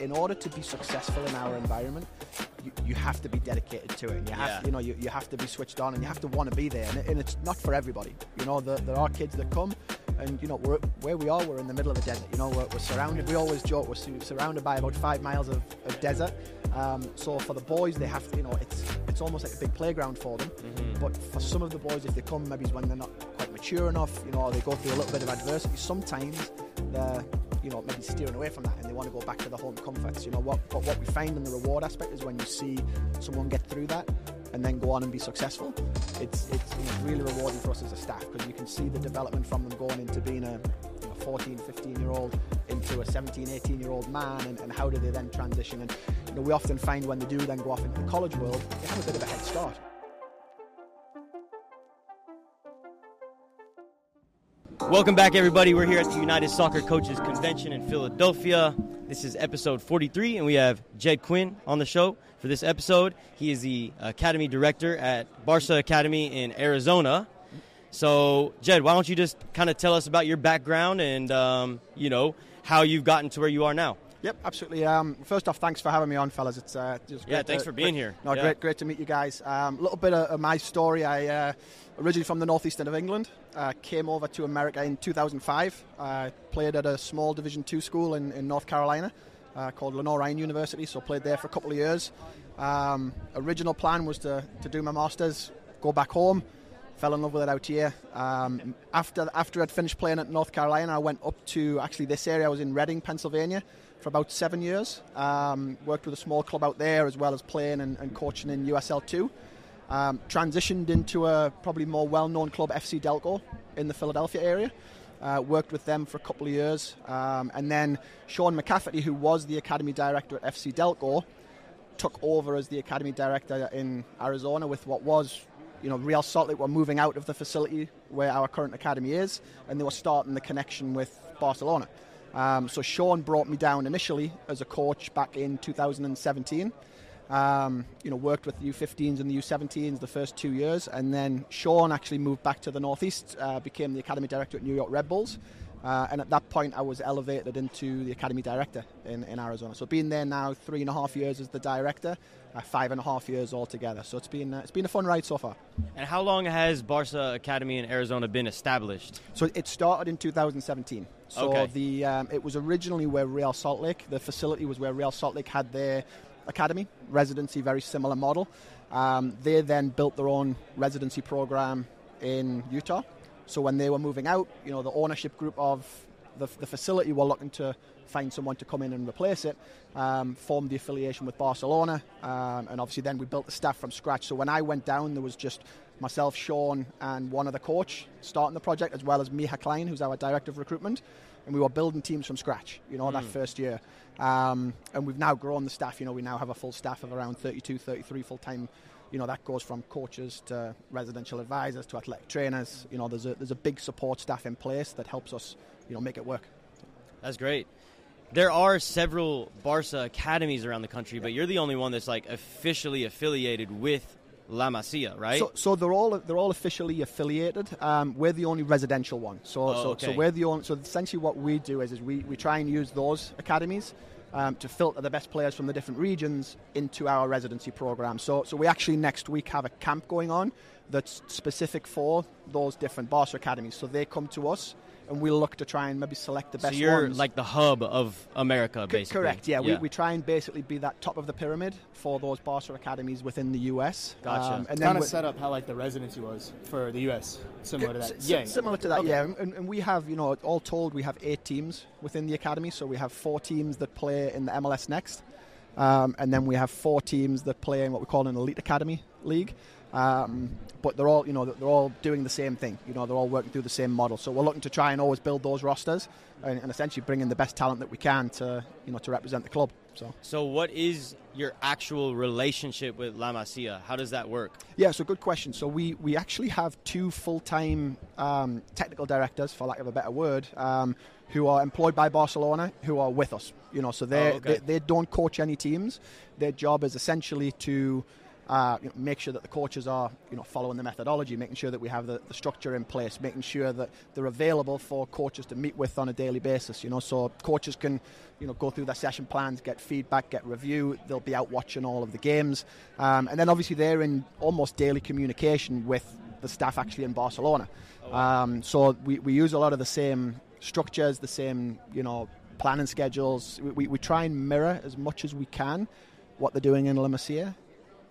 in order to be successful in our environment, you, you have to be dedicated to it. And you have, Yeah. you know, you, you have to be switched on, and you have to want to be there. And, it- and it's not for everybody. You know, there, there are kids that come, and you know, we're, where we are, we're in the middle of a desert. You know, we're, we're surrounded. We always joke we're surrounded by about five miles of, of desert. Um, so for the boys, they have to, you know, it's it's almost like a big playground for them. But for some of the boys, if they come, maybe it's when they're not quite mature enough, you know, or they go through a little bit of adversity. Sometimes they're, you know, maybe steering away from that and they want to go back to the home comforts. You know, what but what we find in the reward aspect is when you see someone get through that and then go on and be successful. It's it's really rewarding for us as a staff because you can see the development from them going into being a 14, 15 year old into a 17, 18 year old man and, and how do they then transition and you know we often find when they do then go off into the college world they have a bit of a head start. Welcome back, everybody. We're here at the United Soccer Coaches Convention in Philadelphia. This is episode 43, and we have Jed Quinn on the show for this episode. He is the Academy Director at Barca Academy in Arizona. So, Jed, why don't you just kind of tell us about your background and, um, you know, how you've gotten to where you are now? Yep, absolutely. Um, first off, thanks for having me on, fellas. It's uh, just Yeah, thanks to- for being great- here. No, Yeah. great, great to meet you guys. A um, little bit of, of my story. I uh, originally from the northeast end of England. Uh, came over to America in 2005. I played at a small Division two school in, in North Carolina uh, called Lenoir-Rhyne University. So played there for a couple of years. Um, original plan was to, to do my masters, go back home. Fell in love with it out here. Um, after after I'd finished playing at North Carolina, I went up to actually this area. I was in Reading, Pennsylvania, for about seven years. Um, worked with a small club out there as well as playing and, and coaching in USL two. Um, transitioned into a probably more well-known club, FC Delco, in the Philadelphia area. Uh, worked with them for a couple of years, um, and then Sean McCafferty, who was the academy director at FC Delco, took over as the academy director in Arizona with what was, you know, Real Salt Lake were moving out of the facility where our current academy is, and they were starting the connection with Barcelona. Um, so Sean brought me down initially as a coach back in 2017. Um, you know, worked with the U15s and the U17s the first two years, and then Sean actually moved back to the Northeast, uh, became the academy director at New York Red Bulls, uh, and at that point I was elevated into the academy director in, in Arizona. So being there now three and a half years as the director, uh, five and a half years altogether. So it's been uh, it's been a fun ride so far. And how long has Barca Academy in Arizona been established? So it started in 2017. So Okay. the um, it was originally where Real Salt Lake, the facility was where Real Salt Lake had their academy residency, very similar model. Um, they then built their own residency program in Utah. So when they were moving out, you know, the ownership group of the, the facility were looking to find someone to come in and replace it. Um, formed the affiliation with Barcelona, um, and obviously then we built the staff from scratch. So when I went down, there was just myself, Sean, and one other coach starting the project, as well as Miha Klein, who's our director of recruitment, and we were building teams from scratch. You know, that first year, um, and we've now grown the staff. You know, we now have a full staff of around 32, 33 full time. You know, that goes from coaches to residential advisors to athletic trainers. You know, there's a there's a big support staff in place that helps us, you know, make it work. That's great. There are several Barca academies around the country, but you're the only one that's like officially affiliated with La Masia, right? So, so they're all they're all officially affiliated. Um, we're the only residential one. So, Oh, so, okay. so we're the only. So essentially, what we do is, is we, we try and use those academies um, to filter the best players from the different regions into our residency program. So, so we actually next week have a camp going on that's specific for those different Barca academies. So they come to us, and we'll look to try and maybe select the best. So best you're ones. like the hub of America, C- basically. Correct. Yeah, We, we try and basically be that top of the pyramid for those Barca academies within the US. Gotcha. Um, and then kind of set up how like the residency was for the U.S. Similar to that. s- yeah, similar to that, Okay. yeah. And, and we have, you know, all told, we have eight teams within the academy. So we have four teams that play in the MLS Next, um, and then we have four teams that play in what we call an elite academy league. Um, but they're all, you know, they're all doing the same thing. You know, they're all working through the same model. So we're looking to try and always build those rosters and, and essentially bring in the best talent that we can to, you know, to represent the club. So. So what is your actual relationship with La Masia? How does that work? Yeah, so good question. So we, we actually have two full time um, technical directors, for lack of a better word, um, who are employed by Barcelona, who are with us. You know, so Oh, okay. they, they don't coach any teams. Their job is essentially to uh, you know, make sure that the coaches are you know following the methodology, making sure that we have the, the structure in place, making sure that they're available for coaches to meet with on a daily basis. You know, so coaches can you know go through their session plans, get feedback, get review. They'll be out watching all of the games, um, and then obviously they're in almost daily communication with the staff actually in Barcelona. Um, so we, we use a lot of the same structures, the same you know planning schedules. We, we, we try and mirror as much as we can what they're doing in La Masia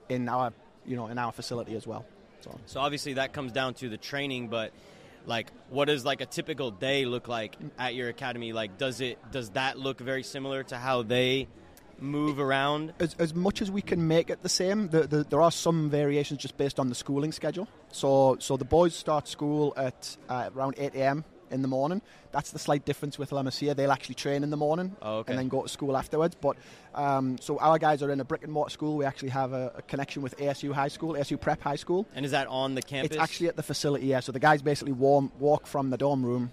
in our you know in our facility as well. So So obviously that comes down to the training, but like what does like a typical day look like at your academy? Like does it does that look very similar to how they move around? as, as much as we can make it the same, the, the, there are some variations just based on the schooling schedule. So so the boys start school at uh, around 8 a.m. in the morning. That's the slight difference with La Masia. They'll actually train in the morning Oh, okay. and then go to school afterwards. But um, so our guys are in a brick and mortar school. We actually have a, a connection with ASU High School, ASU Prep High School. And is that on the campus? It's actually at the facility, yeah. So the guys basically warm, walk from the dorm room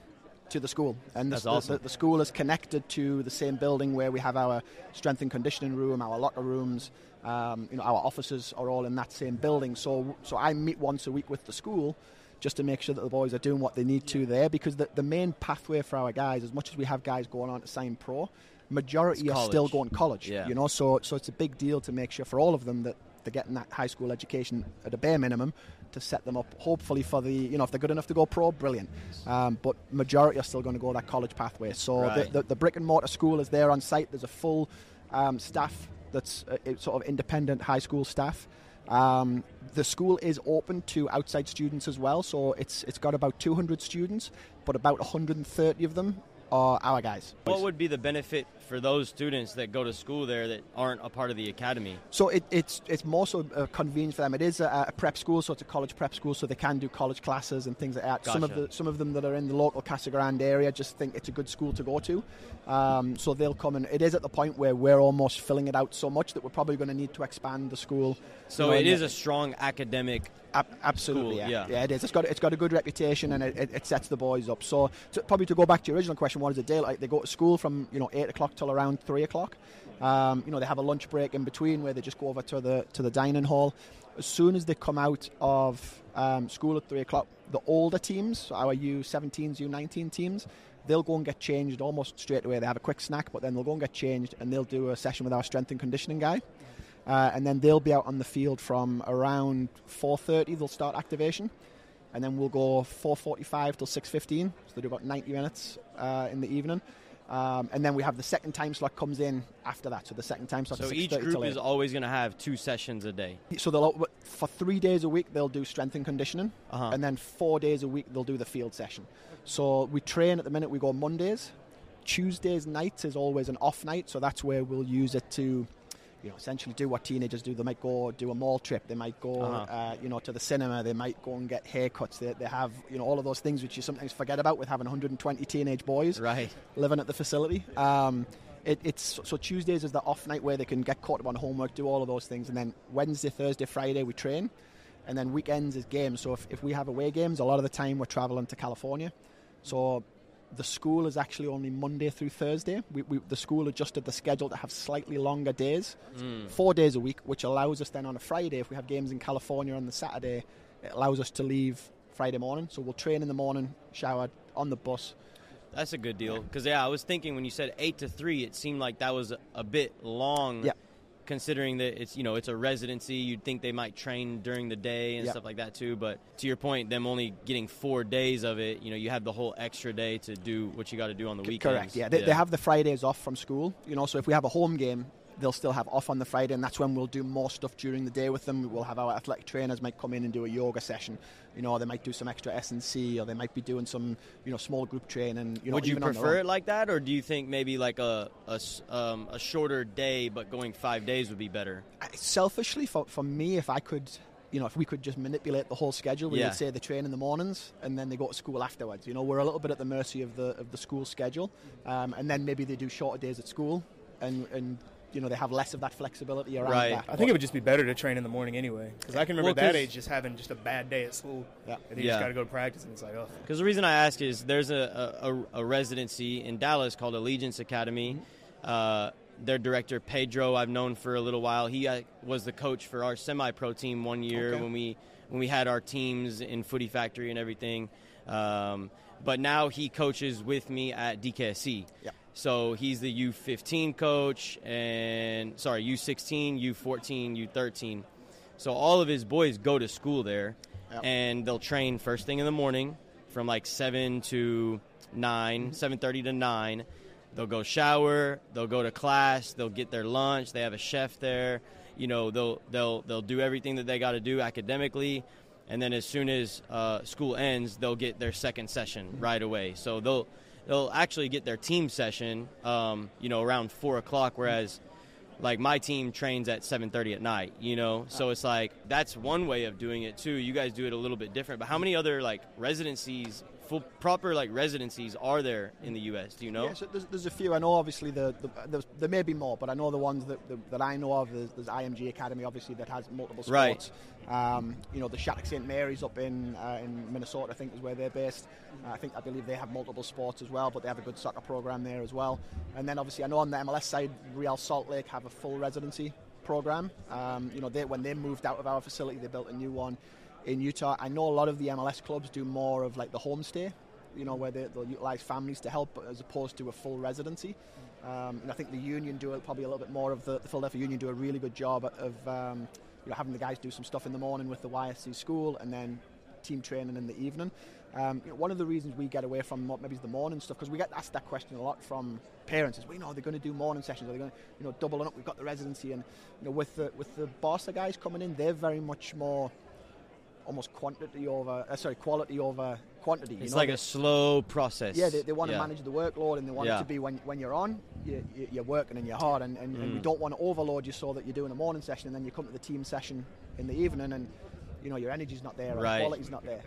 to the school, and the, awesome. the, the school is connected to the same building where we have our strength and conditioning room, our locker rooms. Um, you know, our offices are all in that same building. So, so I meet once a week with the school just to make sure that the boys are doing what they need to there. Because the, the main pathway for our guys, as much as we have guys going on to sign pro, majority are still going college. Yeah. You know, so so it's a big deal to make sure for all of them that they're getting that high school education at a bare minimum to set them up hopefully for the you know if they're good enough to go pro brilliant um, but majority are still going to go that college pathway so Right. the, the, the brick and mortar school is there on site there's a full um, staff that's uh, sort of independent high school staff um, the school is open to outside students as well so it's it's got about 200 students but about 130 of them are our guys. What would be the benefit for those students that go to school there that aren't a part of the academy? So it, it's it's more so uh, convenient for them. It is a, a prep school, so it's a college prep school, so they can do college classes and things like that. Some of the some of them that are in the local Casa Grande area just think it's a good school to go to, um, so they'll come and it is at the point where we're almost filling it out so much that we're probably going to need to expand the school. So you know, it is the- a strong academic. Ab- absolutely, School, yeah. yeah. it is. It's got it's got a good reputation and it, it, it sets the boys up. So to, probably to go back to your original question, what is a day like? They go to school from you know eight o'clock till around three o'clock. Um, you know they have a lunch break in between where they just go over to the to the dining hall. As soon as they come out of um, school at three o'clock, the older teams, our U17s, U19 teams, they'll go and get changed almost straight away. They have a quick snack, but then they'll go and get changed and they'll do a session with our strength and conditioning guy uh, and then they'll be out on the field from around 4:30. They'll start activation, and then we'll go 4:45 till 6:15. So they do about 90 minutes uh, in the evening, um, and then we have the second time slot comes in after that. So the second time slot. So is each group is always going to have two sessions a day. So they'll for three days a week they'll do strength and conditioning, Uh-huh. and then four days a week they'll do the field session. So we train at the minute. We go Mondays, Tuesdays night is always an off night, so that's where we'll use it to, you know, essentially do what teenagers do. They might go do a mall trip. They might go, Uh-huh. uh, you know, to the cinema. They might go and get haircuts. They, they have, you know, all of those things which you sometimes forget about with having 120 teenage boys Right. living at the facility. Um, it, it's so Tuesdays is the off night where they can get caught up on homework, do all of those things, and then Wednesday, Thursday, Friday we train, and then weekends is games. So if, if we have away games, a lot of the time we're traveling to California. So the school is actually only Monday through Thursday. We, we, the school adjusted the schedule to have slightly longer days, hmm. four days a week, which allows us then on a Friday, if we have games in California on the Saturday, it allows us to leave Friday morning. So we'll train in the morning, shower on the bus. That's a good deal. Because, yeah, I was thinking when you said 8 to 3, it seemed like that was a, a bit long. Yeah. Considering that it's you know it's a residency, you'd think they might train during the day and Yeah. stuff like that too. But to your point, them only getting four days of it, you know, you have the whole extra day to do what you got to do on the weekend Correct. Yeah. They, they have the Fridays off from school. You know, so if we have a home game, they'll still have off on the Friday, and that's when we'll do more stuff during the day with them. We'll have our athletic trainers might come in and do a yoga session. You know, they might do some extra S and C, or they might be doing some you know small group training. You know, Would you even on their prefer it like that, or do you think maybe like a a, um, a shorter day but going five days would be better? I- selfishly for, for me if i could you know if we could just manipulate the whole schedule we Yeah. would say they train in the mornings and then they go to school afterwards you know we're a little bit at the mercy of the of the school schedule um, and then maybe they do shorter days at school and and you know they have less of that flexibility around Right. that I think it would just be better to train in the morning anyway. Because I can remember Well, at that 'cause- age just having just a bad day at school. Yeah. And you Yeah. just got to go to practice, and it's like, oh. Because the reason I ask is there's a, a, a- a residency in Dallas called Allegiance Academy. Uh, their director Pedro, I've known for a little while. He uh, was the coach for our semi-pro team one year Okay. when we when we had our teams in Footy Factory and everything. Um, but now he coaches with me at DKSC. Yeah. So he's the U15 coach and sorry U16, U14, U13. So all of his boys go to school there, Yep. and they'll train first thing in the morning from like seven to nine, mm-hmm. seven thirty to nine. They'll go shower. They'll go to class. They'll get their lunch. They have a chef there. You know, they'll they'll they'll do everything that they got to do academically, and then as soon as uh, school ends, they'll get their second session right away. So they'll they'll actually get their team session, um, you know, around four o'clock. Whereas, like my team trains at seven thirty at night. You know, so it's like that's one way of doing it too. You guys do it a little bit different. But how many other like residencies, full proper like residencies, are there in the U.S.? Do you know? Yeah, so there's, there's a few. I know, obviously, the, the there's, there may be more, but I know the ones that, that, that I know of. There's, there's IMG Academy, obviously, that has multiple Right. sports. Um, you know, the Shattuck St Mary's up in uh, in Minnesota, I think, is where they're based. Uh, I think I believe they have multiple sports as well, but they have a good soccer program there as well. And then, obviously, I know on the MLS side, Real Salt Lake have a full residency program. Um, you know, they, when they moved out of our facility, they built a new one in Utah. I know a lot of the MLS clubs do more of like the homestay you know, where they, they'll utilise families to help as opposed to a full residency. Um, and I think the union do probably a little bit more of the, the Philadelphia Union do a really good job of um, you know, having the guys do some stuff in the morning with the YSC school and then team training in the evening. Um, you know, one of the reasons we get away from maybe the morning stuff because we get asked that question a lot from parents is, you know, are going to do morning sessions? Are they going to, you know, doubling up? We've got the residency, and you know, with the with the Barca guys coming in, they're very much more almost quantity over, uh, sorry, quality over quantity. you It's know, like a slow process. yeah, they, they want to manage the workload and they want Yeah. it to be when, when you're on, you, you, you're working and you're hard. And, and, and we Mm. don't want to overload you so that you're doing a morning session and then you come to the team session in the evening and you know your energy's not there, or Right. the quality's not there.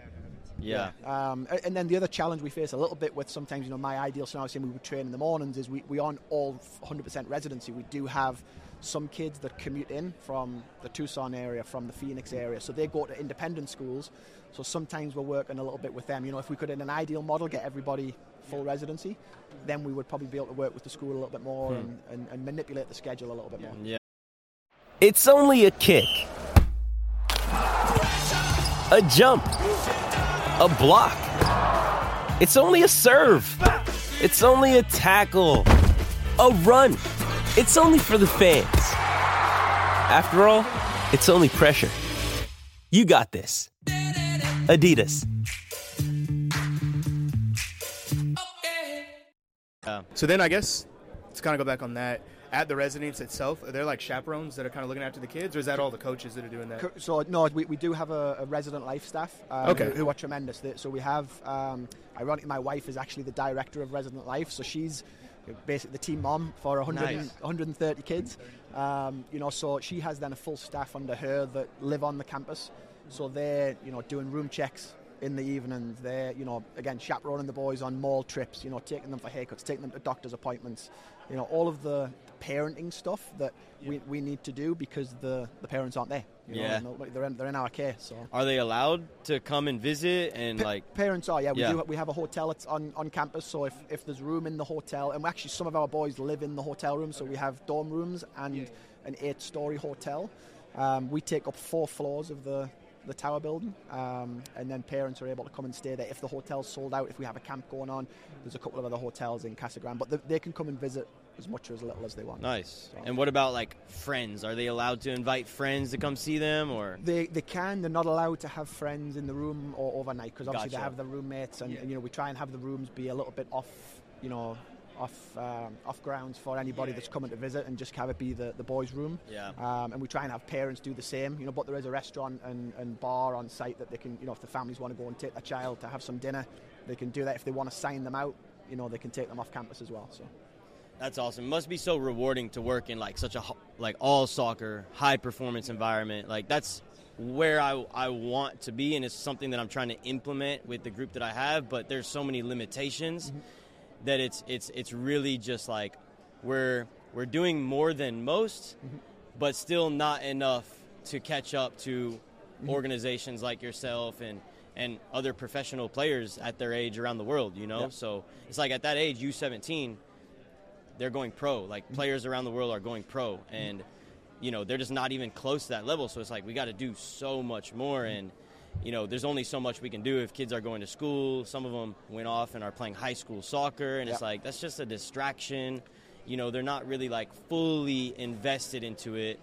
Yeah. Um, and then the other challenge we face a little bit with sometimes, you know, my ideal scenario saying we would train in the mornings is we, we aren't all 100% residency. We do have some kids that commute in from the Tucson area, from the Phoenix area. So they go to independent schools. So sometimes we're working a little bit with them. You know, if we could, in an ideal model, get everybody full residency, then we would probably be able to work with the school a little bit more Hmm. and, and, and manipulate the schedule a little bit more. Yeah. It's only a kick, a jump, a block. It's only a serve. It's only a tackle, a run. It's only for the fans. After all, it's only pressure. You got this. Adidas. So then I guess to kind of go back on that, at the residence itself, are there like chaperones that are kind of looking after the kids, or is that all the coaches that are doing that? So no, we, we do have a, a resident life staff um, Okay. who, who are tremendous. So we have, um, ironically, my wife is actually the director of resident life, so she's basically the team mom for 100, Nice. 130 kids. Um, you know, so she has then a full staff under her that live on the campus. So they're you know doing room checks in the evenings. They're you know again chaperoning the boys on mall trips. You know, taking them for haircuts, taking them to doctor's appointments. You know, all of the parenting stuff that we, we need to do because the, the parents aren't there. You Yeah. know, nobody- they're in, they're in our care. So Are they allowed to come and visit and Pa- like? parents are, yeah. We Yeah. do. We have a hotel it's on, on campus, so if, if there's room in the hotel, and actually some of our boys live in the hotel room, so we have dorm rooms and an eight-story hotel. Um, we take up four floors of the the tower building, um, and then parents are able to come and stay there. If the hotel's sold out, if we have a camp going on, there's a couple of other hotels in Casa Grande, but they, they can come and visit as much or as little as they want. Nice. So- And what about like friends? Are they allowed to invite friends to come see them or? They, they can. They're not allowed to have friends in the room or overnight because obviously Gotcha. they have their roommates, and, and, you know we try and have the rooms be a little bit off, you know, off um, off grounds for anybody that's coming to visit, and just have it be the, the boys' room. Yeah. Um, and we try and have parents do the same, you know. But there is a restaurant and, and bar on site that they can, you know, if the families want to go and take their child to have some dinner, they can do that. If they want to sign them out, you know, they can take them off campus as well. So. That's awesome. It must be so rewarding to work in like such a like all soccer, high performance environment. Like that's where I I want to be and it's something that I'm trying to implement with the group that I have, but there's so many limitations that it's it's it's really just like we're we're doing more than most, mm-hmm. but still not enough to catch up to mm-hmm. organizations like yourself and and other professional players at their age around the world, you know? Yeah. So it's like at that age, U17, they're going pro. Like mm-hmm. players around the world are going pro, and you know they're just not even close to that level. So it's like we got to do so much more, and you know there's only so much we can do if kids are going to school. Some of them went off and are playing high school soccer, and it's like that's just a distraction. You know they're not really like fully invested into it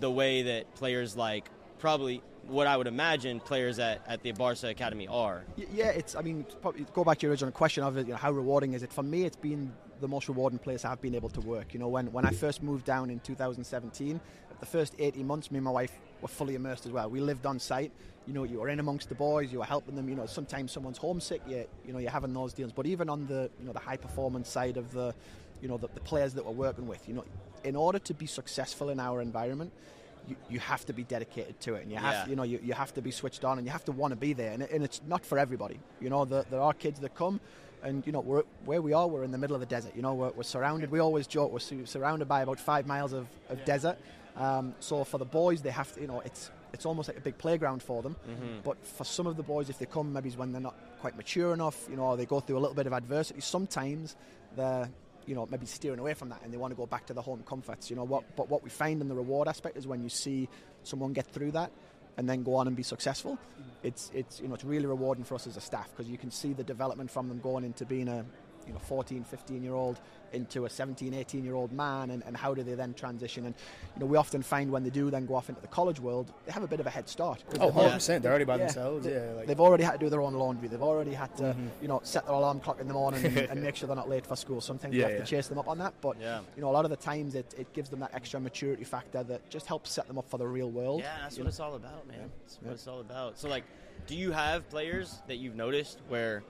the way that players like probably what I would imagine players at, at the Barca Academy are. Yeah, it's. I mean, probably go back to your original question of it. You know, how rewarding is it? For me, it's been the most rewarding place I've been able to work. You know, when when I first moved down in 2017, the first 18 months, me and my wife were fully immersed as well. We lived on site. You know, you were in amongst the boys. You were helping them. You know, sometimes someone's homesick. You you know, you're having those deals. But even on the you know the high performance side of the, you know, the, the players that we're working with, you know, in order to be successful in our environment. You, you have to be dedicated to it, and you have Yeah. you know you, you have to be switched on, and you have to want to be there, and, it, and it's not for everybody. You know, the, there are kids that come, and you know we're where we are. We're in the middle of the desert. You know, we're, we're surrounded. We always joke we're su- surrounded by about five miles of, of desert. Um, so for the boys, they have to. You know, it's it's almost like a big playground for them. But for some of the boys, if they come, maybe it's when they're not quite mature enough. You know, or they go through a little bit of adversity. Sometimes they're you know maybe steering away from that and they want to go back to the home comforts. You know what? But what we find in the reward aspect is when you see someone get through that and then go on and be successful. It's it's you know it's really rewarding for us as a staff because you can see the development from them going into being a you know 14 15 year old into a 17 18 year old man and, and how do they then transition and you know we often find when they do then go off into the college world they have a bit of a head start Oh, They've 100 al- percent. They're already by yeah, themselves. they- Yeah, like they've already had to do their own laundry. They've already had to, mm-hmm. you know, set their alarm clock in the morning and, and make sure they're not late for school. Sometimes Yeah, you have yeah. to chase them up on that, but Yeah. you know, a lot of the times it, it gives them that extra maturity factor that just helps set them up for the real world. Yeah, that's what know. it's all about, man. That's what Yeah. it's all about. So, like, do you have players that you've noticed where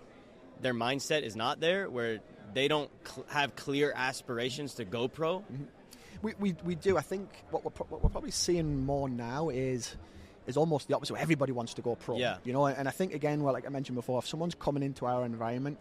their mindset is not there, where they don't cl- have clear aspirations to go pro? Mm-hmm. We, we, we do. I think what we're, pro- what we're probably seeing more now is is almost the opposite. Everybody wants to go pro. Yeah. You know, and I think again, well, like I mentioned before, if someone's coming into our environment,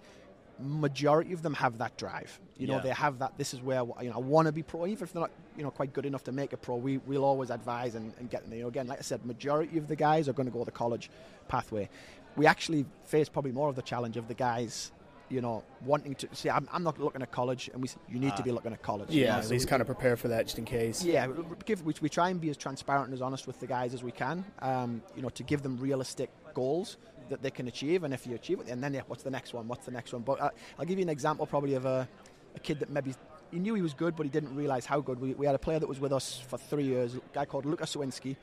majority of them have that drive. You know, Yeah. they have that. This is where you know I want to be pro, even if they're not you know quite good enough to make a pro. We we'll always advise and, and get them. You know, again, like I said, majority of the guys are going to go the college pathway. We actually face probably more of the challenge of the guys. You know, wanting to see. I'm, I'm not looking at college, and we you need to Ah. be looking at college. yeah, You know, at so least we- kind of prepare for that just in case. yeah, give, we, we try and be as transparent and as honest with the guys as we can. Um, you know, to give them realistic goals that they can achieve, and if you achieve it, and then yeah, what's the next one? What's the next one? But uh, I'll give you an example, probably of a, a kid that maybe he knew he was good, but he didn't realize how good. We, we had a player that was with us for three years, a guy called Lukas Sawinski,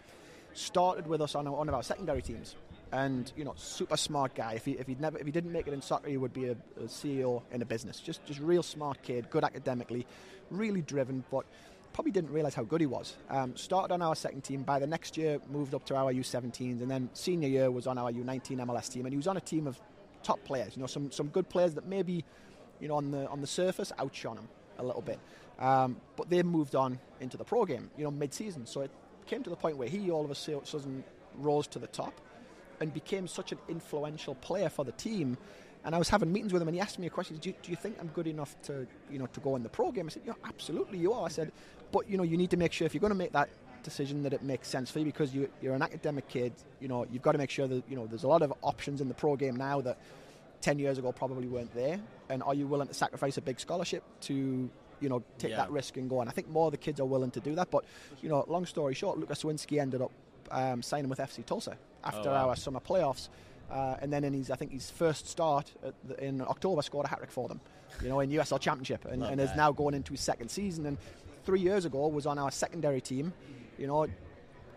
started with us on our, one of our secondary teams. And you know, super smart guy. If he if he'd never if he didn't make it in soccer, he would be a, a CEO in a business. Just just real smart kid, good academically, really driven, but probably didn't realize how good he was. Um, started on our second team. By the next year, moved up to our U17s, and then senior year was on our U19 MLS team. And he was on a team of top players. You know, some some good players that maybe, you know, on the on the surface outshone him a little bit. Um, but they moved on into the pro game. You know, mid-season. So it came to the point where he all of a sudden rose to the top and became such an influential player for the team. And I was having meetings with him, and he asked me a question: do you, do you think I'm good enough to, you know, to go in the pro game? I said, "Yeah, absolutely, you are." I said, "But you know, you need to make sure if you're going to make that decision that it makes sense for you because you, you're an academic kid. You know, you've got to make sure that you know there's a lot of options in the pro game now that 10 years ago probably weren't there. And are you willing to sacrifice a big scholarship to, you know, take Yeah. that risk and go on? I think more of the kids are willing to do that. But, you know, long story short, Lucas Swinsky ended up um, signing with FC Tulsa after Oh, wow. our summer playoffs. Uh, and then in his, I think his first start at the, in October, scored a hat trick for them, you know, in USL Championship, and, and is now going into his second season. And three years ago was on our secondary team, you know,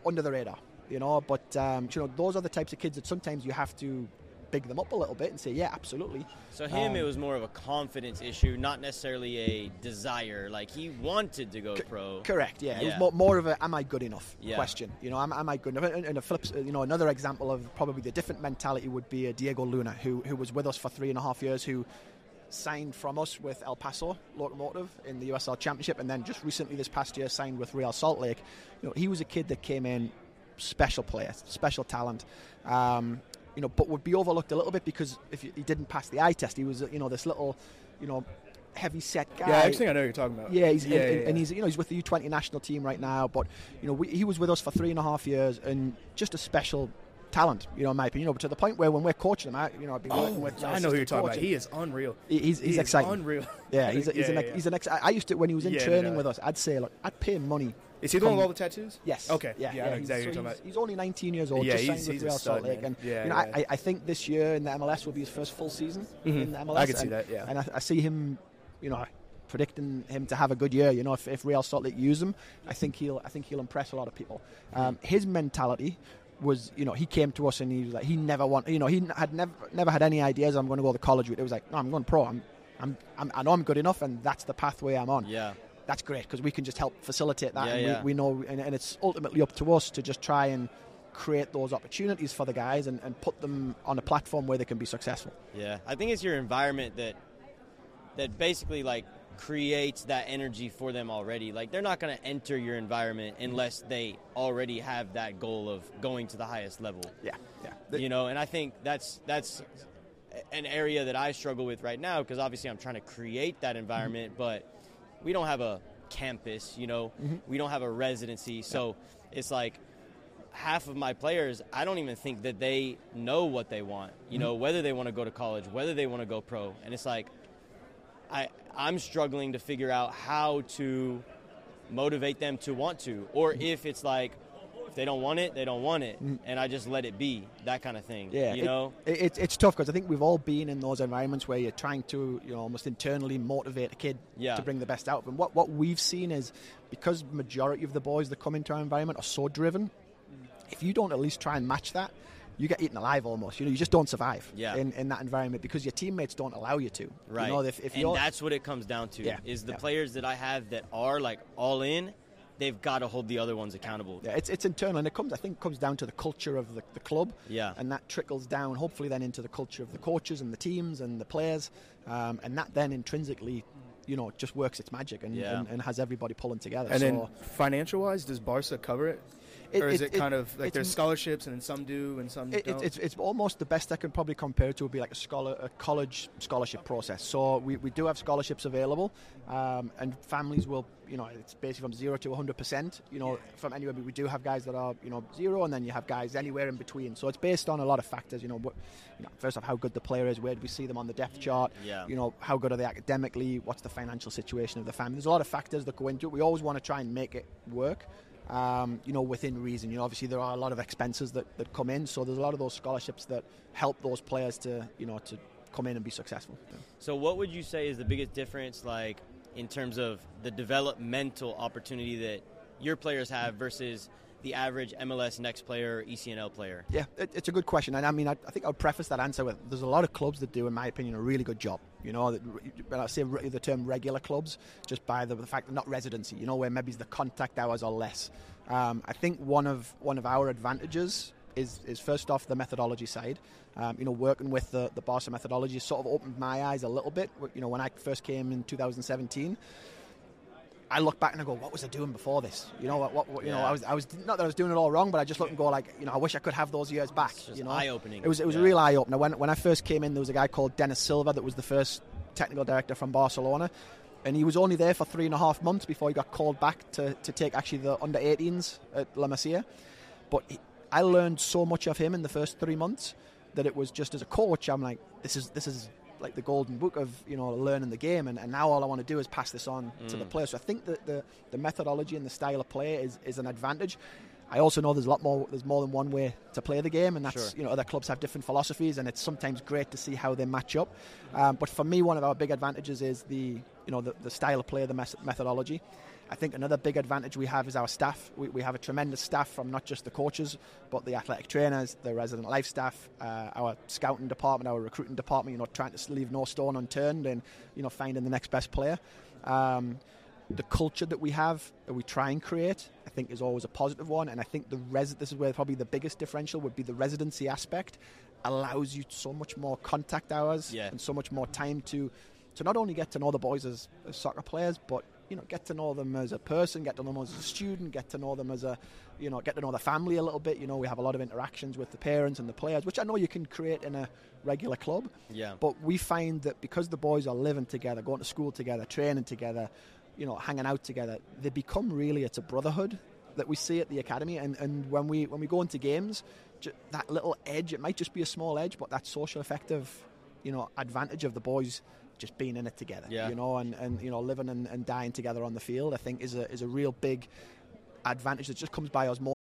under the radar, you know. But um, you know, those are the types of kids that sometimes you have to big them up a little bit and say, yeah, absolutely. So him, Um, it was more of a confidence issue, not necessarily a desire. Like he wanted to go pro. Correct. Yeah, it was more, more of a "Am I good enough?" Yeah. question. You know, am, am I good enough? And, and a flips, you know, another example of probably the different mentality would be a Diego Luna, who who was with us for three and a half years, who signed from us with El Paso Locomotive in the USL Championship, and then just recently this past year signed with Real Salt Lake. You know, he was a kid that came in, special player, special talent. Um, you know, but would be overlooked a little bit because if he he didn't pass the eye test, he was, you know, this little, you know, heavy set guy. Yeah, I think I know you're talking about. Yeah, he's yeah, and, and- yeah, and he's you know he's with the U20 national team right now. But you know we, he was with us for three and a half years and just a special talent, you know, in my opinion. You know, but to the point where when we're coaching him, I, you know, I've been Oh, working with. my I know who you're talking about. He is unreal. he- he's, He he's is exciting. Unreal. Yeah, he's, a, he's, an, he's an ex. I used to when he was in no training with us. I'd say, look, I'd pay him money. Is he the one with all the tattoos? Yes. Okay. Yeah. Yeah, he's, exactly so he's, he's only 19 years old. Yeah, just he's- signed with he's a Real Salt Lake, man. and Yeah, you know, yeah. I, I think this year in the MLS will be his first full season in the MLS. Mm-hmm. I can see and, that, yeah. And I, I see him, you know, predicting him to have a good year. You know, if, if Real Salt Lake use him, I think he'll I think he'll impress a lot of people. Um, his mentality was, you know, he came to us and he was like, he never want, you know, he had never never had any ideas. I'm going to go to college route. It was like, no, I'm going pro. I'm, I'm, I'm I know I'm good enough, and that's the pathway I'm on Yeah. That's great because we can just help facilitate that. Yeah, and yeah. We, we know, and, and it's ultimately up to us to just try and create those opportunities for the guys and, and put them on a platform where they can be successful. Yeah, I think it's your environment that that basically like creates that energy for them already. Like they're not going to enter your environment unless they already have that goal of going to the highest level. Yeah, yeah. You know, and I think that's that's an area that I struggle with right now because obviously I'm trying to create that environment, but we don't have a campus, you know. Mm-hmm. We don't have a residency. So it's like half of my players, I don't even think that they know what they want. You know, mm-hmm. whether they want to go to college, whether they want to go pro. And it's like I I'm struggling to figure out how to motivate them to want to or mm-hmm. if it's like if they don't want it, they don't want it, and I just let it be, that kind of thing. Yeah, you it- know. it, it's it's tough because I think we've all been in those environments where you're trying to, you know, almost internally motivate a kid Yeah. to bring the best out of them. What what we've seen is because majority of the boys that come into our environment are so driven, if you don't at least try and match that, you get eaten alive almost. You know, you just don't survive Yeah. in, in that environment because your teammates don't allow you to. Right. You know, if, if and that's what it comes down to. Yeah, Is the yeah. players that I have that are like all in, they've got to hold the other ones accountable. Yeah, it's, it's internal, and it comes. I think comes down to the culture of the, the club. Yeah. and that trickles down, hopefully, then into the culture of the coaches and the teams and the players, um, and that then intrinsically, you know, just works its magic and, Yeah. and, and has everybody pulling together. And so then financial wise, does Barca cover it? It- or is it- it, kind of like there's scholarships and then some do and some it, don't? it's, it's almost the best I can probably compare it to would be like a scholar, a college scholarship process. So we, we do have scholarships available, um, and families will, you know, it's basically from zero to 100 percent. You know, from anywhere. But we do have guys that are, you know, zero, and then you have guys anywhere in between. So it's based on a lot of factors. You know, what, you know, first off, how good the player is, where do we see them on the depth chart? Yeah. You know, how good are they academically? What's the financial situation of the family? There's a lot of factors that go into it. We always want to try and make it work. Um, you know, within reason. You know, obviously there are a lot of expenses that, that come in, so there's a lot of those scholarships that help those players to, you know, to come in and be successful. So, what would you say is the biggest difference, like in terms of the developmental opportunity that your players have versus the average MLS next player or ECNL player? Yeah, it, it's a good question, and I mean, I, I think I'll preface that answer with there's a lot of clubs that do, in my opinion, a really good job. You know, when I say the term regular clubs, just by the, the fact that not residency. You know, where maybe the contact hours are less. Um, I think one of one of our advantages is is first off the methodology side. Um, you know, working with the the Barca methodology sort of opened my eyes a little bit. You know, when I first came in 2017. I look back and I go, what was I doing before this? You know, what, what, what- you know, I was, I was not that I was doing it all wrong, but I just look and go like, you know, I wish I could have those years back. You know, eye-opening. It was, it was Yeah. a real eye opener. When when I first came in, there was a guy called Dennis Silva that was the first technical director from Barcelona, and he was only there for three and a half months before he got called back to, to take actually the under 18s at La Masia. But he, I learned so much of him in the first three months that it was just as a coach, I'm like, this is this is like the golden book of you know learning the game, and, and now all I want to do is pass this on to the players. So I think that the the methodology and the style of play is, is an advantage. I also know there's a lot more. There's more than one way to play the game, and that's Sure. you know other clubs have different philosophies, and it's sometimes great to see how they match up. Um, but for me, one of our big advantages is the you know the, the style of play, the mes- methodology. I think another big advantage we have is our staff. We, we have a tremendous staff from not just the coaches, but the athletic trainers, the resident life staff, uh, our scouting department, our recruiting department. You know, trying to leave no stone unturned, and you know, finding the next best player. Um, the culture that we have, that we try and create, I think is always a positive one. And I think the res- this is where probably the biggest differential would be the residency aspect allows you so much more contact hours Yeah. and so much more time to to not only get to know the boys as, as soccer players, but you know, get to know them as a person, get to know them as a student, get to know them as a, you know, get to know the family a little bit. You know, we have a lot of interactions with the parents and the players, which I know you can create in a regular club. Yeah. But we find that because the boys are living together, going to school together, training together, you know, hanging out together, they become really it's a brotherhood that we see at the academy. And, and when we when we go into games, that little edge. It might just be a small edge, but that social effective, you know, advantage of the boys just being in it together. Yeah. You know, and, and you know, living and, and dying together on the field. I think is a is a real big advantage that just comes by osmosis.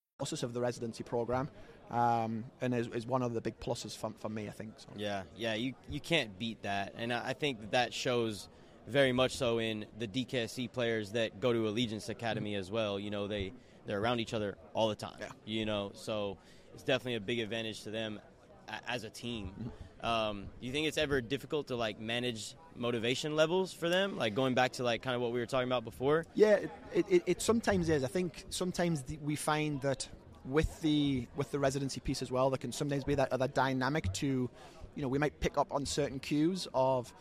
Of the residency program, um, and is, is one of the big pluses for, for me. I think. So. Yeah, yeah, you you can't beat that, and I think that that shows very much so in the DKSC players that go to Allegiance Academy as well. You know, they they're around each other all the time. Yeah. You know, so it's definitely a big advantage to them as a team. Um, do you think it's ever difficult to like manage motivation levels for them? Like going back to like kind of what we were talking about before. Yeah, it, it, it, sometimes is. I think sometimes we find that with the with the residency piece as well, there can sometimes be that other dynamic to, you know, we might pick up on certain cues of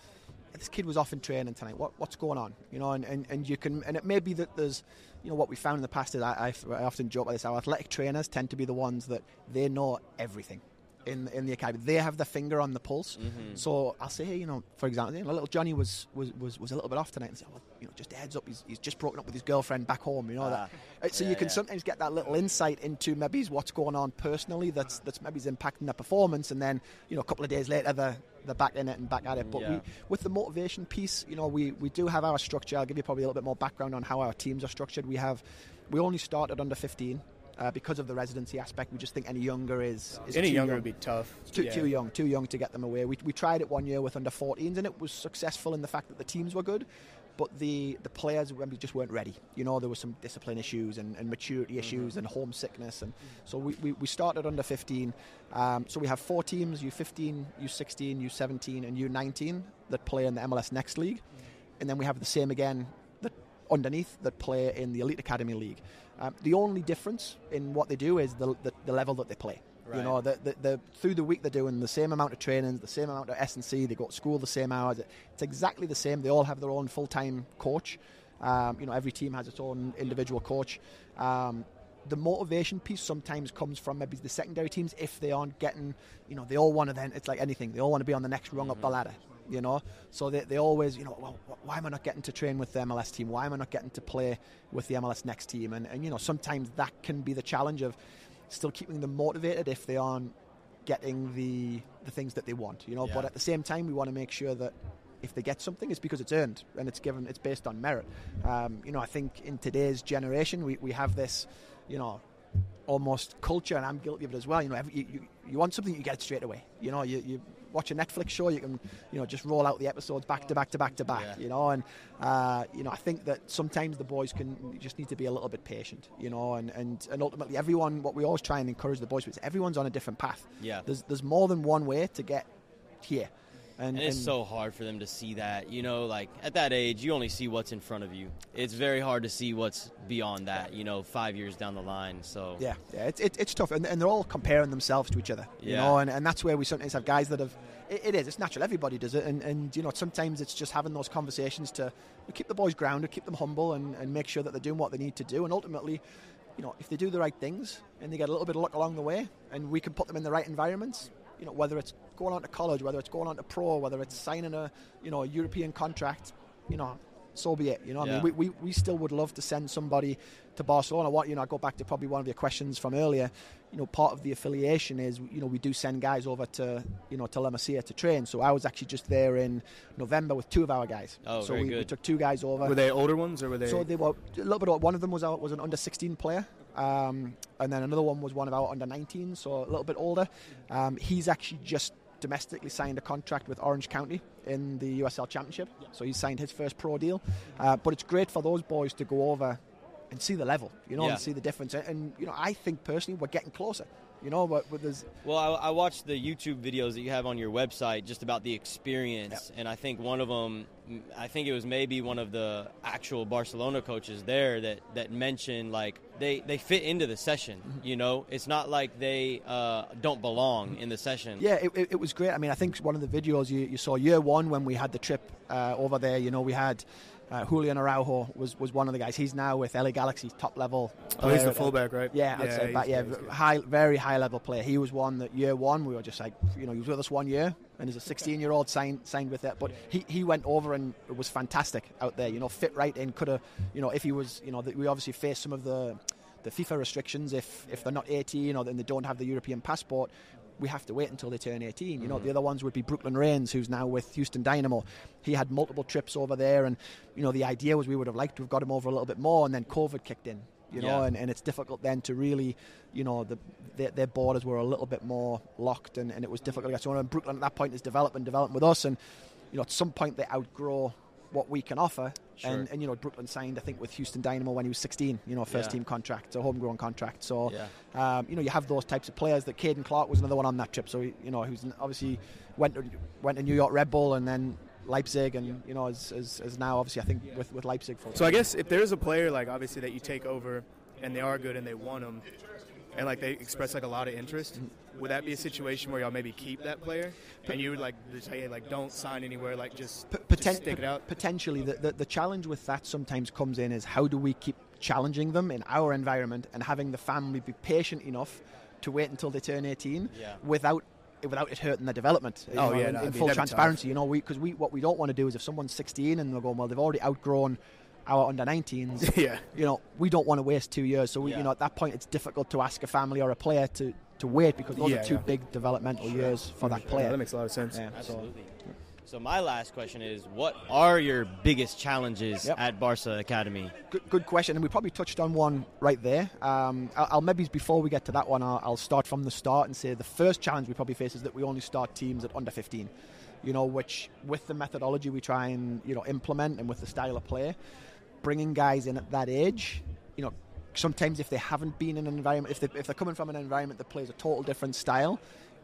this kid was off in training tonight. What what's going on? You know, and, and, and you can and it may be that there's, you know, what we found in the past is I, I, I often joke about this. Our athletic trainers tend to be the ones that they know everything. In, in the academy, they have the finger on the pulse. So I'll say, hey, you know, for example, you know, little Johnny was, was, was, was a little bit off tonight, and say, well, you know, just a heads up, he's, he's just broken up with his girlfriend back home. You know that. Uh, So yeah, you can yeah. sometimes get that little insight into maybe what's going on personally that's that's maybe impacting their performance, and then you know a couple of days later they're they're back in it and back at it. But Yeah. we, with the motivation piece, you know, we we do have our structure. I'll give you probably a little bit more background on how our teams are structured. We have we only started under 15. Uh, because of the residency aspect, we just think any younger is, is Any younger young. would be tough. Too, Yeah. too young, too young to get them away. We, we tried it one year with under 14s, and it was successful in the fact that the teams were good, but the, the players maybe just weren't ready. You know, there were some discipline issues and, and maturity issues and homesickness, and so we, we, we started under 15. Um, so we have four teams: U15, U16, U17, and U19 that play in the MLS Next League, and then we have the same again that underneath that play in the Elite Academy League. Um, the only difference in what they do is the, the, the level that they play. You know, the, the, the, through the week they're doing the same amount of trainings, the same amount of S and C. They go to school the same hours. It's exactly the same. They all have their own full time coach. Um, you know, every team has its own individual coach. Um, the motivation piece sometimes comes from maybe the secondary teams if they aren't getting, you know, they all want to then, it's like anything, they all want to be on the next rung up the ladder, you know? So they, they always, you know, well, why am I not getting to train with the MLS team? Why am I not getting to play with the MLS next team? And, and you know, sometimes that can be the challenge of still keeping them motivated if they aren't getting the the things that they want, you know. Yeah. But at the same time, we want to make sure that if they get something, it's because it's earned and it's given, it's based on merit. Um, you know, I think in today's generation, we, we have this, you know, almost culture, and I'm guilty of it as well. You know, every, you, you, want something, you get it straight away. You know, you, you watch a Netflix show, you can, you know, just roll out the episodes back to back to back to back. Yeah. You know, and uh, you know, I think that sometimes the boys can just need to be a little bit patient. You know, and and, and ultimately, everyone, what we always try and encourage the boys with is everyone's on a different path. Yeah. There's there's more than one way to get here. And, And it's and- so hard for them to see that. You know, like at that age, you only see what's in front of you. It's very hard to see what's beyond that. You know, five years down the line. So Yeah, yeah, it's it, it's tough, and, and they're all comparing themselves to each other. You Yeah. know, and, and that's where we sometimes have guys that have. It, it is. It's natural. Everybody does it, and, and you know sometimes it's just having those conversations to keep the boys grounded, keep them humble, and, and make sure that they're doing what they need to do. And ultimately, you know, if they do the right things and they get a little bit of luck along the way, and we can put them in the right environments, you know, whether it's going on to college, whether it's going on to pro, whether it's signing a you know a European contract, you know, so be it. You know, what I mean, we, we, we still would love to send somebody to Barcelona. What you know, I go back to probably one of your questions from earlier. You know, part of the affiliation is you know we do send guys over to you know to La Masia to train. So I was actually just there in November with two of our guys. Oh, so very we, we took two guys over. Were they older ones or were they? So they were a little bit. Of, one of them was out, was an under 16 player, um, and then another one was one of our under 19, so a little bit older. Um, he's actually just domestically signed a contract with Orange County in the USL Championship, so he signed his first pro deal. Uh, but it's great for those boys to go over and see the level, you know, Yeah. and see the difference. And, and you know, I think personally we're getting closer. You know. But, but there's Well, I, I watched the YouTube videos that you have on your website just about the experience, and I think one of them, I think it was maybe one of the actual Barcelona coaches there that, that mentioned like they, they fit into the session. Mm-hmm. You know, it's not like they uh, don't belong in the session. Yeah, it, it, it was great. I mean, I think one of the videos you, you saw year one when we had the trip uh, over there, you know, we had uh, Julian Araujo was, was one of the guys. He's now with LA Galaxy, top level. Oh, he's the fullback, right? Yeah, I'd Yeah, say he's that. Yeah, good, high, very high level player. He was one that year one we were just like, you know, he was with us one year, and he's a 16 year old signed signed with it. But he, he went over and it was fantastic out there. You know, fit right in. Could have, you know, if he was, you know, we obviously faced some of the the FIFA restrictions if if they're not 18 or then they don't have the European passport. We have to wait until they turn 18. You know, mm. the other ones would be Brooklyn Raines, who's now with Houston Dynamo. He had multiple trips over there, and you know, the idea was we would have liked to have got him over a little bit more, and then COVID kicked in you know, Yeah. and, and it's difficult then to really, you know, the, their, their borders were a little bit more locked, and, and it was difficult to get. So and Brooklyn at that point is developing, developing with us, and you know, at some point they outgrow what we can offer. Sure. And, and you know, Brooklyn signed, I think, with Houston Dynamo when he was 16. You know, first Yeah. team contract, a homegrown contract. So, Yeah. um, you know, you have those types of players. That Caden Clark was another one on that trip. So, he- you know, who's obviously went to, went to New York Red Bull and then Leipzig, and you know, is, is, is now obviously I think with, with Leipzig for. So I guess if there's a player like obviously that you take over and they are good and they want them, and like they express like a lot of interest, would that be a situation where y'all maybe keep that player and you would like just say like don't sign anywhere, like just, P- just stick it out? Potentially, the, the, the challenge with that sometimes comes in is how do we keep challenging them in our environment and having the family be patient enough to wait until they turn 18 Yeah. without without it hurting their development. Oh, know, yeah, in, no, in full that'd tough. transparency. You know, we because we what we don't want to do is if someone's 16 and they're going, well, they've already outgrown our under 19s. yeah. you know, we don't want to waste two years. So we, Yeah. you know, at that point, it's difficult to ask a family or a player to, to wait because those Yeah, are two yeah. big developmental years for that Yeah, player. that makes a lot of sense. Yeah, so- Absolutely. So my last question is, what are your biggest challenges Yep. at Barca Academy? Good, good question, and we probably touched on one right there. Um, I'll, I'll maybe before we get to that one, I'll, I'll start from the start and say the first challenge we probably face is that we only start teams at under 15. You know, which with the methodology we try and you know implement and with the style of play, bringing guys in at that age, you know, sometimes if they haven't been in an environment, if they if they're coming from an environment that plays a total different style,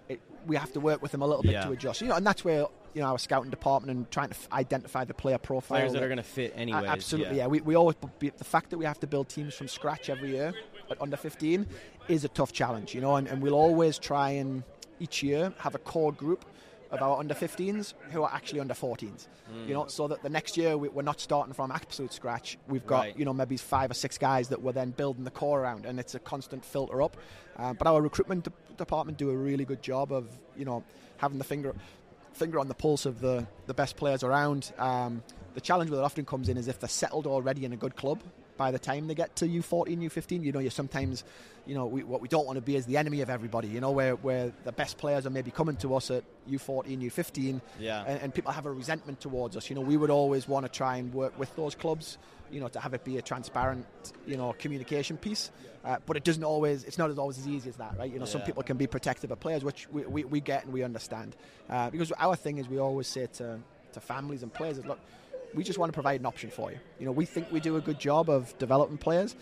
it, we have to work with them a little bit Yeah. to adjust. You know, and that's where you know our scouting department and trying to f- identify the player profile. Players that that- are going to fit a- anyways. Absolutely, yeah. We, we always the fact that we have to build teams from scratch every year at under 15 is a tough challenge, you know. And, and we'll always try and each year have a core group of our under 15s who are actually under 14s, you know, so that the next year we, we're not starting from absolute scratch. We've got Right. you know maybe five or six guys that we're then building the core around, and it's a constant filter up. Um, but our recruitment de- department do a really good job of you know having the finger finger on the pulse of the, the best players around. Um, the challenge that often comes in is if they're settled already in a good club by the time they get to U14, U15, you know, you're sometimes, you know, we, what we don't want to be is the enemy of everybody, you know, where, where the best players are maybe coming to us at U14, U15, Yeah. and, and people have a resentment towards us. You know, we would always want to try and work with those clubs, you know, to have it be a transparent, you know, communication piece. Uh, but it doesn't always, it's not as always as easy as that, right? You know, some people can be protective of players, which we, we, we get and we understand. Uh, because our thing is we always say to, to families and players is, look, we just want to provide an option for you. You know, we think we do a good job of developing players.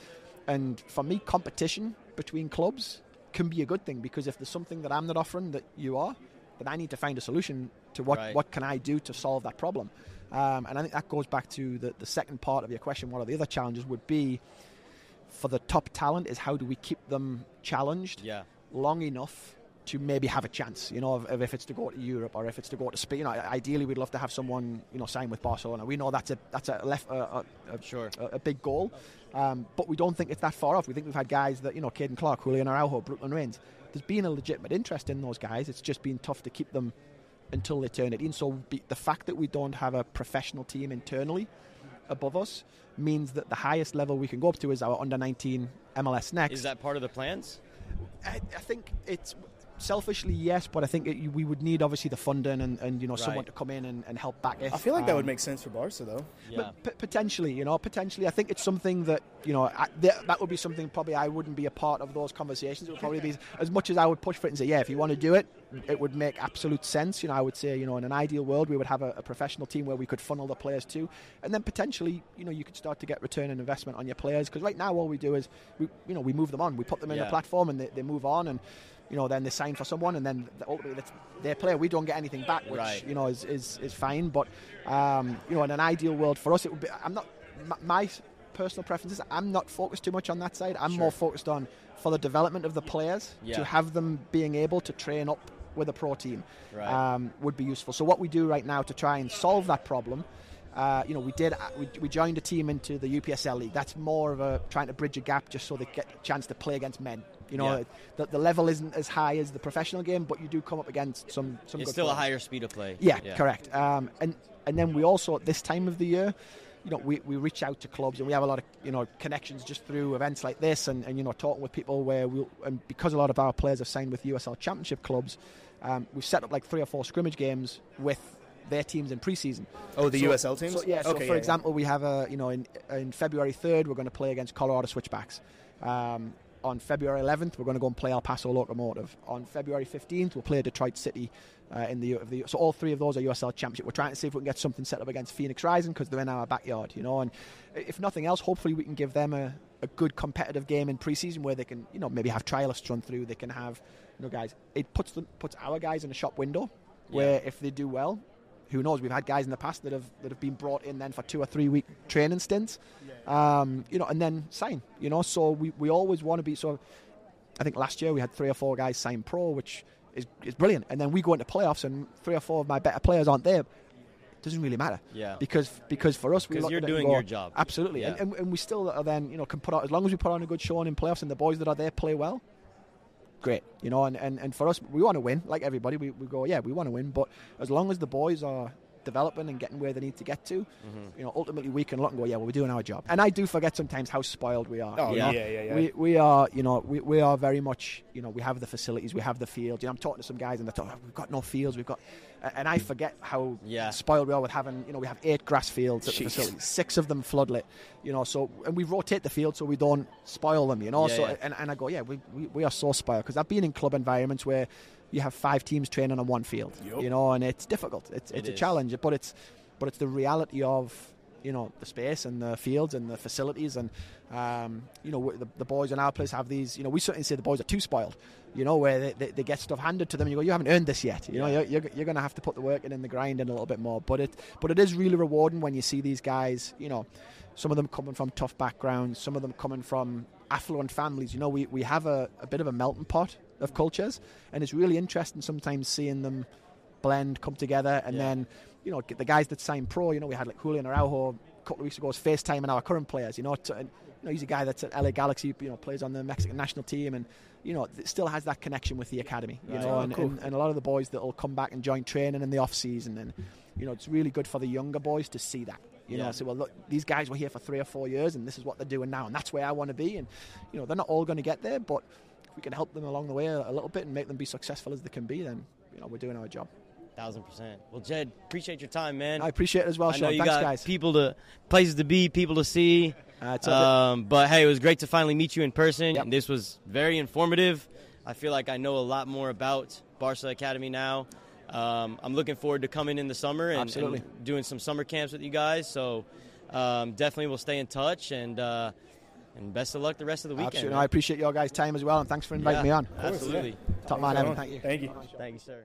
And for me, competition between clubs can be a good thing because if there's something that I'm not offering that you are, then I need to find a solution to what, Right. what can I do to solve that problem. Um, and I think that goes back to the, the second part of your question. One of the other challenges would be for the top talent is how do we keep them challenged Yeah. long enough to maybe have a chance, you know, of, of if it's to go to Europe or if it's to go to Spain. You know, ideally, we'd love to have someone, you know, sign with Barcelona. We know that's a that's a left a, a, a, Sure. a, a big goal, um, but we don't think it's that far off. We think we've had guys that you know, Caden Clark, Julian Araujo, Brooklyn Raines. There's been a legitimate interest in those guys. It's just been tough to keep them until they turn 18. So be, the fact that we don't have a professional team internally above us means that the highest level we can go up to is our under 19 MLS next. Is that part of the plans? I, I think it's selfishly yes, but I think it, we would need obviously the funding and, and you know someone to come in and, and help back it. I feel like that would Um, make sense for Barca though. Yeah. P- potentially, you know, potentially. I think it's something that you know I, th- that would be something probably I wouldn't be a part of those conversations. It would probably be as much as I would push for it and say, yeah, if you want to do it, it would make absolute sense. You know, I would say, you know, in an ideal world, we would have a, a professional team where we could funnel the players to, and then potentially, you know, you could start to get return on investment on your players because right now all we do is we, you know, we move them on, we put them in Yeah. a platform and they, they move on and. You know, then they sign for someone, and then ultimately that's their player. We don't get anything back, which Right. you know is, is, is fine. But um, you know, in an ideal world for us, it would be. I'm not my, personal preferences. I'm not focused too much on that side. I'm more focused on for the development of the players Yeah. to have them being able to train up with a pro team Right. um, would be useful. So what we do right now to try and solve that problem. Uh, you know, we did. uh, We, we joined a team into the UPSL league. That's more of a trying to bridge a gap, just so they get a chance to play against men. You know, Yeah. the, the level isn't as high as the professional game, but you do come up against some some. It's good still a higher speed of play. Yeah, correct. Um, and and then we also at this time of the year, you know, we, we reach out to clubs and we have a lot of you know connections just through events like this and, and you know talking with people where we and because a lot of our players have signed with USL Championship clubs, um, we've set up like three or four scrimmage games with their teams in preseason. Oh, the So- USL teams. So, yeah. So Okay, for yeah, yeah. example, we have a you know in in February third we're going to play against Colorado Switchbacks. Um, on February 11th, we're going to go and play El Paso Locomotive. On February 15th, we'll play Detroit City uh, in the, of the. So all three of those are USL Championship. We're trying to see if we can get something set up against Phoenix Rising because they're in our backyard, you know. And if nothing else, hopefully we can give them a, a good competitive game in preseason where they can, you know, maybe have trialists run through. They can have, you know, guys. It puts them puts our guys in a shop window where if they do well, who knows? We've had guys in the past that have that have been brought in then for two or three week training stints, um, you know, and then sign. You know, so we, we always want to be. So, I think last year we had three or four guys sign pro, which is, is brilliant. And then we go into playoffs and three or four of my better players aren't there. It doesn't really matter. Yeah. Because because for us, we 'Cause look you're and doing go, your job. Absolutely. Yeah. And, and, and we still are then you know can put out as long as we put on a good showing in playoffs and the boys that are there play well. Great, you know, and, and, and for us, we want to win. Like everybody, we, we go, yeah, we want to win. But as long as the boys are developing and getting where they need to get to, Mm-hmm. you know, ultimately we can look and go, yeah, well, we're doing our job. And I do forget sometimes how spoiled we are. Oh, yeah, yeah, yeah, yeah. We, we are, you know, we, we are very much, you know, we have the facilities, we have the field. You know, I'm talking to some guys and they're talking, we've got no fields, we've got, and I forget how Yeah. spoiled we are with having, you know, we have eight grass fields at the facility, six of them floodlit, you know, so, and we rotate the field so we don't spoil them, you know, Yeah, so, yeah. And, and I go, yeah, we, we, we are so spoiled because I've been in club environments where you have five teams training on one field, Yup. you know, and it's difficult. It's, It it's a is. challenge, but it's, but it's the reality of you know the space and the fields and the facilities and um, you know the, the boys in our place have these you know we certainly say the boys are too spoiled you know where they, they, they get stuff handed to them and you go you haven't earned this yet you know Yeah. you're, you're, you're going to have to put the work in and the grind in a little bit more but it but it is really rewarding when you see these guys you know some of them coming from tough backgrounds some of them coming from affluent families you know we, we have a, a bit of a melting pot of cultures and it's really interesting sometimes seeing them blend, come together, and Yeah. then you know get the guys that sign pro. You know, we had like Julian Araujo a couple of weeks ago was FaceTiming our current players. You know, to, and, you know he's a guy that's at LA Galaxy. You know, plays on the Mexican national team, and you know still has that connection with the academy. You Right. know, Oh, and, cool. and, and a lot of the boys that will come back and join training in the off season, and you know it's really good for the younger boys to see that. You Yeah. know, say, well, look, these guys were here for three or four years, and this is what they're doing now, and that's where I want to be. And you know, they're not all going to get there, but if we can help them along the way a, a little bit and make them be successful as they can be, then you know we're doing our job. Thousand percent. Well, Jed, appreciate your time, man. I appreciate it as well, I know Sean. you Thanks, guys. people to places to be, people to see. Uh, Um, but hey, it was great to finally meet you in person. Yep. This was very informative. I feel like I know a lot more about Barca Academy now. Um, I'm looking forward to coming in the summer and, and doing some summer camps with you guys. So um, definitely we'll stay in touch and uh, and best of luck the rest of the weekend. Absolutely. I appreciate your guys' time as well, and thanks for inviting yeah, me on. Course, absolutely. Yeah. Top man, Evan. Thank you. Thank you. Thank you, sir.